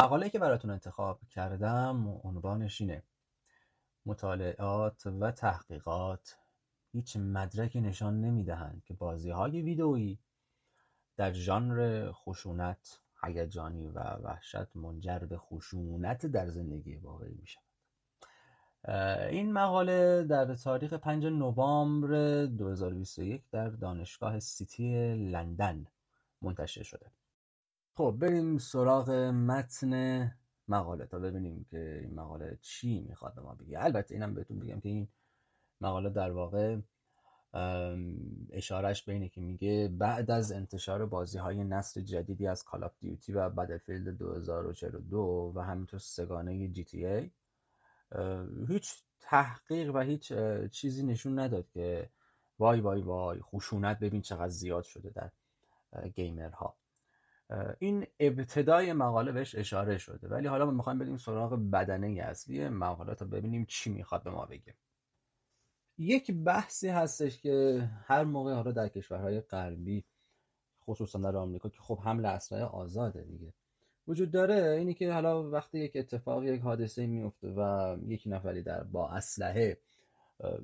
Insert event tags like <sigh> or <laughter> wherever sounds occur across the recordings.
مقاله که براتون انتخاب کردم عنوانش اینه مطالعات و تحقیقات هیچ مدرکی نشان نمی‌دهند که بازی های ویدئویی در ژانر خشونت هیجانی و وحشت منجر به خشونت در زندگی واقعی می این مقاله در تاریخ 5 نوامبر 2021 در دانشگاه سیتی لندن منتشر شده. خب بریم سراغ متن مقاله. تا ببینیم که این مقاله چی می‌خواد به ما بگه. البته اینم بهتون بگم که این مقاله در واقع اشارش به اینه که میگه بعد از انتشار بازی های نسل جدیدی از Call of Duty و Battlefield 2042 و همینطور سه‌گانه GTA هیچ تحقیق و هیچ چیزی نشون نداد که وای وای وای خشونت ببین چقدر زیاد شده در گیمرها. این ابتدای مقاله بهش اشاره شده. ولی حالا ما می‌خوایم بریم سراغ بدنه اصلی مقاله تا ببینیم چی می‌خواد به ما بگه. یک بحثی هستش که هر موقع حالا در کشورهای غربی خصوصا در آمریکا که خب حمل اسلحه آزاده دیگه وجود داره اینی که حالا وقتی یک اتفاق یک حادثه میفته و یک نفری در با اسلحه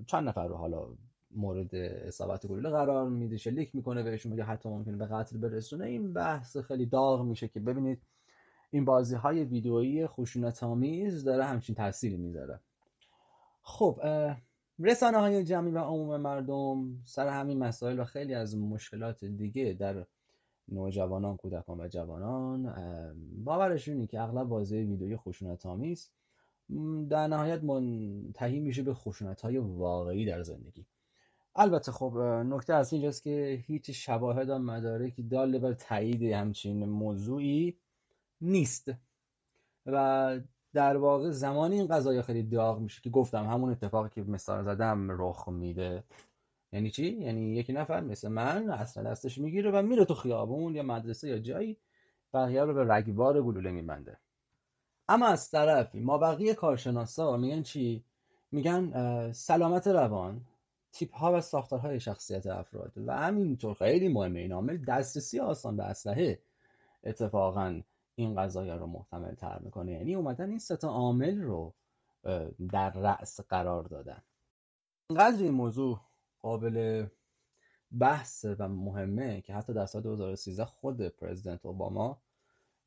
چند نفر رو حالا مورد اصابت گلوله قرار میده شلیک می‌کنه بهشون میگه حتی ممکنه به قتل برسونه. این بحث خیلی داغ میشه که ببینید این بازی های ویدئویی خشونت آمیز داره همچین تأثیری می‌ذاره. خب رسانه های جمعی و عموم مردم سر همین مسائل و خیلی از مشکلات دیگه در نوجوانان کودکان و جوانان باورشون اینه که اغلب بازی ویدئویی خشونت آمیز در نهایت منتهی میشه به خشونت های واقعی در زندگی. البته خب نکته از اینجاست که هیچ شواهد و مدارکی داله بر تایید همچین موضوعی نیست. و در واقع زمانی این قضايا خیلی داغ میشه که گفتم همون اتفاقی که مثال زدم رخ میده. یعنی چی؟ یعنی یکی نفر مثل من اصلا دستش می‌گیره و میره تو خیابون یا مدرسه یا جایی بقیه رو به رگبار گلوله میبنده. اما از طرفی ما بقیه کارشناسا میگن چی؟ میگن سلامت روان. تیپ ها و ساختارهای شخصیت افراد. و همینطور خیلی مهمه این عامل دسترسی آسان به اسلحه. اتفاقا این قضایا رو محتمل تر می‌کنه. یعنی اومدن این ستا عامل رو در رأس قرار دادن. اینقدر این موضوع قابل بحث و مهمه که حتی در سال 2013 خود پرزیدنت اوباما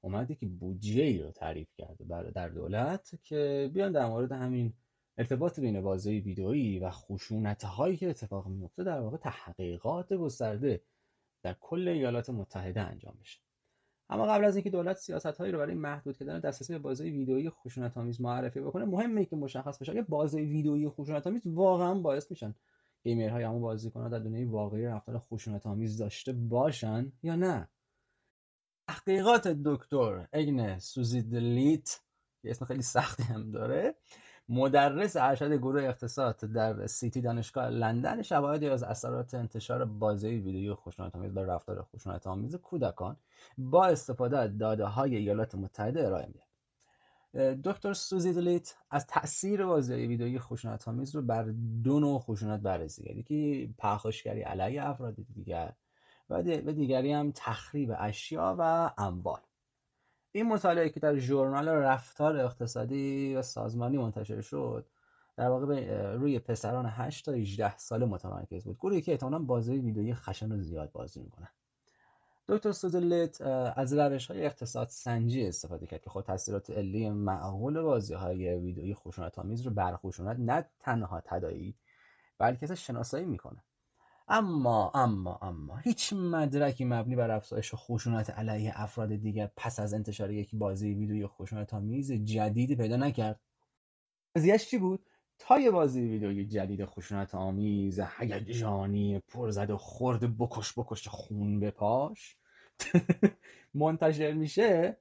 اومده که بودجه ای رو تعریف کرده در دولت که بیان در مورد همین ارتباط بین بازی ویدئویی و خشونت هایی که اتفاق میفته در واقع تحقیقات گسترده در کل ایالات متحده انجام بشه اما قبل از اینکه دولت سیاست هایی رو برای محدود کردن دسترسی به بازی ویدئویی خشونت آمیز معرفی بکنه مهمه که مشخص بشه اگه بازی ویدئویی خشونت آمیز واقعا باعث میشن های همون بازیکن‌ها در دنیای واقعی رفتار خشونت آمیز داشته باشن یا نه. تحقیقات دکتر اگنه سوزیدلیت که اسم خیلی سختی هم داره. مدرس ارشد گروه اقتصاد در سیتی دانشگاه لندن شواهدی از اثرات انتشار بازی ویدیویی خشونت‌آمیز بر رفتار خشونت‌آمیز کودکان با استفاده از داده های ایالات متحده ارائه میده دکتر سوزی دلیت از تاثیر بازی ویدیویی خشونت‌آمیز رو بر دو نوع خشونت بررسی کرد که پرخاشگری علیه افراد دیگر و دیگری هم تخریب اشیا و اموال. این مطالعه که در ژورنال رفتار اقتصادی و سازمانی منتشر شد در واقع روی پسران 8 تا 18 ساله متمرکز بود. گروهی که احتمالاً بازی ویدئویی خشن و زیاد بازی می‌کنن. دکتر سوزلت از روش های اقتصاد سنجی استفاده کرد که خود تاثیرات علی معقول بازی های ویدئویی خشونت آمیز رو بر خشونت نه تنها تدایی بلکه شناسایی می‌کنه. اما اما اما. هیچ مدرکی مبنی بر افزایش خشونت علیه افراد دیگر پس از انتشار یک بازی ویدیوی خشونت آمیز جدیدی پیدا نکرد. قضیهش چی بود؟ تا یه بازی ویدیوی جدید خشونت آمیز هیجانی پرزد و خورد بکش بکش خون به پاش <laughs> منتشر میشه.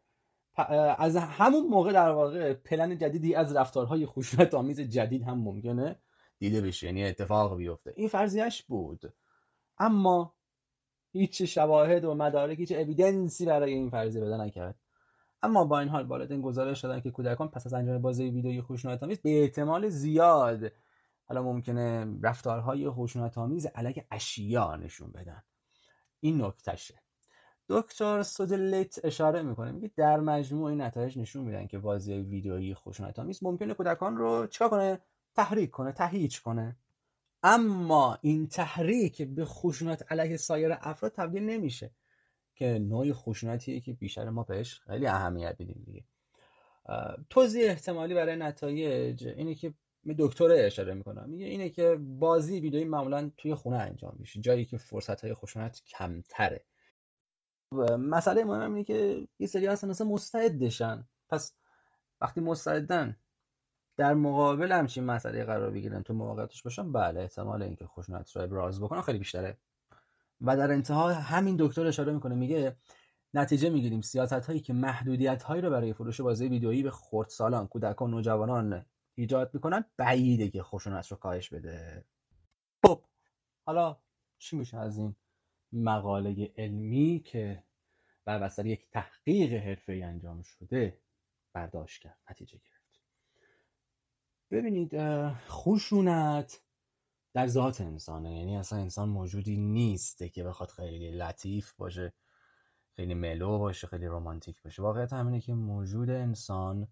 از همون موقع در واقع پلن جدیدی از رفتارهای خشونت آمیز جدید هم ممکنه دیده بشه. یعنی اتفاق بیفته. این فرضیش بود. اما هیچ شواهد و مدارک هیچ اویدنسی برای این فرضیه پیدا نکرد. اما با این حال والدین گزارش دادن که کودکان پس از انجام بازی ویدیویی خشونت‌آمیز به احتمال زیاد حالا ممکنه رفتارهای خشونت‌آمیز علیه اشیا نشون بدن. این نکتهشه. دکتر سودلیت اشاره می‌کنه میگه در مجموع این نتایج نشون میدن که بازی ویدئویی خشونت آمیز ممکنه کودکان رو چیکار کنه؟ تحریک کنه تهییج کنه. اما این تحریک به خشونت علیه سایر افراد تبدیل نمیشه که نوع خشونتیه که بیشتر ما بهش خیلی اهمیت میدیم دیگه. توضیح احتمالی برای نتایج اینه که دکتر اشاره می‌کنم. میگه اینه که بازی ویدئویی معمولا توی خونه انجام میشه جایی که فرصت های خشونت کمتره. مسئله مهم اینه که یه سری هستن اصلا مستعدشن. پس وقتی مستعدن در مقابل همچین مسئله قرار بگیرن تو مواقعتش باشن بله احتمال اینکه خشونت رو ابراز بکنن خیلی بیشتره. و در انتها همین دکتر اشاره می‌کنه میگه نتیجه می‌گیریم. سیاست هایی که محدودیت هایی رو برای فروش بازی ویدئویی به خردسالان کودکان نوجوانان ایجاد می‌کنن بعیده که خشونت رو کاهش بده. خب حالا چی میشه از این مقاله علمی که بر بستر یک تحقیق حرفه‌ای انجام شده برداشت کرد؟ نتیجه گرفت. ببینید خشونت در ذات انسانه. یعنی اصلا انسان موجودی نیسته که بخواد خیلی لطیف باشه خیلی ملو باشه خیلی رومانتیک باشه. واقعیت همینه که موجود انسان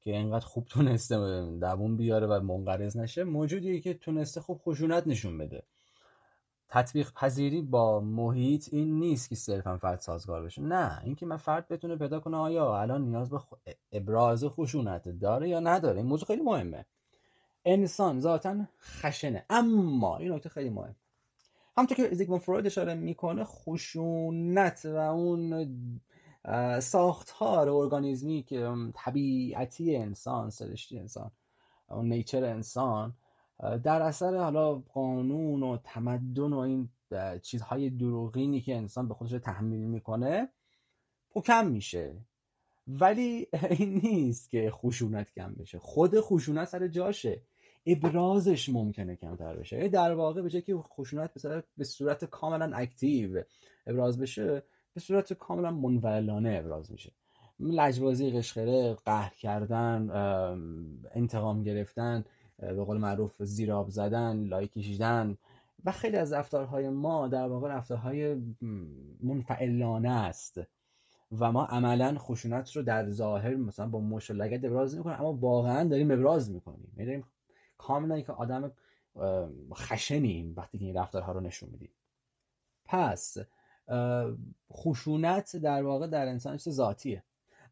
که اینقدر خوب تونسته دوون بیاره و منقرض نشه موجودیه که تونسته خوب خشونت نشون بده. تطبیق پذیری با محیط این نیست که صرفا فرد سازگار بشه. نه اینکه من فرد بتونه پیدا کنه آیا الان نیاز به ابراز خشونت داره یا نداره این موضوع خیلی مهمه. انسان ذاتا خشنه اما این نکته خیلی مهم. همونطور که زیگموند فروید اشاره می‌کنه خشونت و اون ساختار ارگانیزمی که طبیعتی انسان سرشتی انسان اون نیچر انسان در اثر حالا قانون و تمدن و این چیزهای دروغینی که انسان به خودش تحمیل می‌کنه کم میشه. ولی <laughs> این نیست که خشونت کم بشه. خود خشونت سر جاشه. ابرازش ممکنه کمتر بشه. یعنی در واقع به که خشونت به صورت کاملا اکتیو ابراز بشه به صورت کاملا منولانه ابراز میشه. لجبازی قشقره قهر کردن انتقام گرفتن به قول معروف زیراب زدن لایک کشیدن و خیلی از رفتارهای ما در واقع رفتارهای منفعلانه است و ما عملا خشونت رو در ظاهر مثلا با مش و لگد ابراز می‌کنیم اما واقعا داریم ابراز می‌کنیم. یعنی داریم کاملا که آدم خشنیم وقتی که این رفتارها رو نشون میدیم. پس خشونت در واقع در انسان چیز ذاتیه.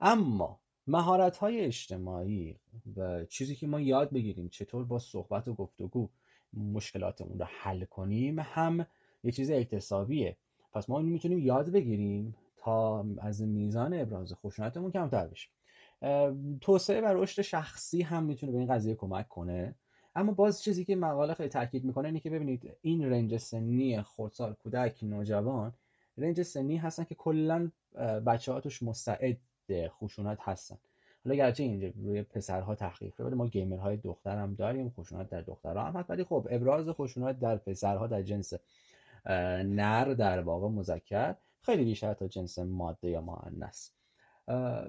اما مهارت های اجتماعی و چیزی که ما یاد بگیریم چطور با صحبت و گفتگو مشکلاتمون رو حل کنیم هم یه چیز اکتسابیه پس ما می‌تونیم یاد بگیریم تا از میزان ابراز خشونتمون کمتر بشه. توسعه و رشد شخصی هم می‌تونه به این قضیه کمک کنه. اما باز چیزی که مقاله خیلی تاکید می‌کنه اینه که ببینید این رنج سنی خردسال کودک نوجوان رنج سنی هستن که کلا بچه ها توش مستعد خشونت هستن. حالا گرچه اینجا روی پسرها تحقیق شده ما گیمرهای دختر هم داریم خشونت در دخترها هم ولی خب ابراز خشونت در پسرها در جنس نر در واقع مذکر خیلی بیشتر تا جنس ماده یا مؤنث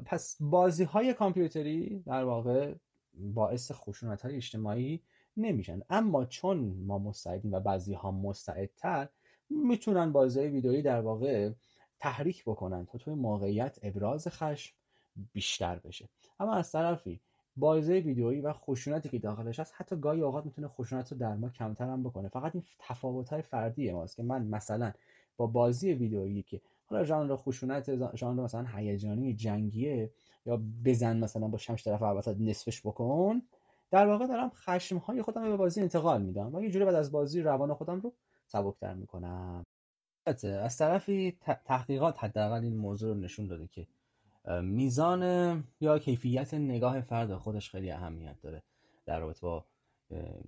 پس بازی های کامپیوتری در واقع باعث خشونت های اجتماعی نمیشن. اما چون ما مستعدیم و بعضی ها مستعدتر می‌تونن بازی ویدئویی در واقع تحریک بکنن تا توی موقعیت ابراز خشم بیشتر بشه. اما از طرفی بازی ویدئویی و خشونتی که داخلش هست حتی گاهی اوقات می‌تونه خشونت رو در ما کمتر هم بکنه. فقط این تفاوت های فردی ماست که من مثلا با بازی ویدئویی که حالا ژانر خشونت ژانر مثلا هیجانی جنگیه یا بزن مثلا با شمش طرف وسط نصفش بکن در واقع دارم خشم های خودم به بازی انتقال میدم و یه جوری بعد از بازی روان خودم رو سبکتر می‌کنم. از طرفی تحقیقات حداقل این موضوع رو نشون داده که میزان یا کیفیت نگاه فرد خودش خیلی اهمیت داره در رابطه با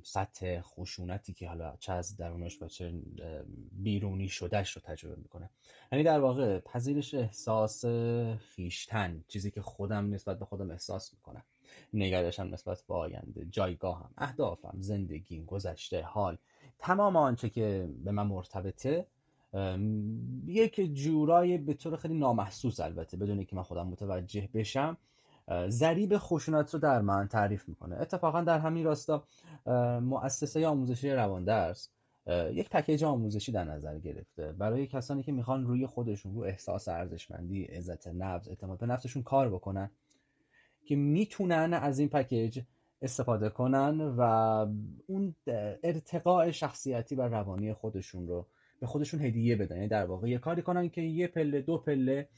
سطح خشونتی که حالا چه از درونش و چه بیرونی شدهش رو تجربه می‌کنه. یعنی در واقع پذیرش احساس خیشتن چیزی که خودم نسبت به خودم احساس می‌کنم. نگرشم نسبت به آینده جایگاهم اهدافم زندگیم گذشته حال تمام آنچه که به من مرتبطه یک جورای به طور خیلی نامحسوس البته بدون که من خودم متوجه بشم ذریب خشونت رو در من تعریف می‌کنه. اتفاقا در همین راستا مؤسسه آموزشی رواندرس یک پکیج آموزشی در نظر گرفته. برای کسانی که می‌خوان روی خودشون رو احساس ارزشمندی عزت نفس اعتماد به نفسشون کار بکنن که می‌تونن از این پکیج استفاده کنن و اون ارتقاء شخصیتی و روانی خودشون رو به خودشون هدیه بدن. یعنی در واقع یه کاری کنن که یه پله دو پله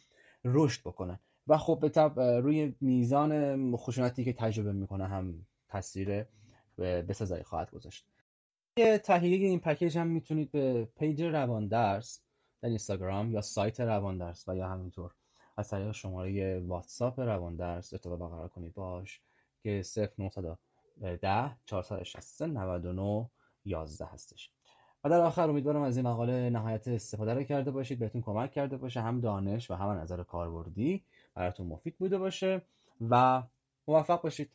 رشد بکنن. و خب به طب روی میزان خشونتی که تجربه می‌کنه هم تاثیر بسزایی خواهد گذاشت. تهیه این پکیج هم می‌تونید به page روان درس در اینستاگرام یا سایت روان درس و یا همینطور از طریق شماره واتساپ روان درس ارتباط برقرار کنید. باشید که 0910 463 99 11 هستش. و در آخر امیدوارم از این مقاله نهایت استفاده رو کرده باشید بهتون کمک کرده باشه هم دانش و هم نظر کاربردی براتون مفید بوده باشه و موفق باشید.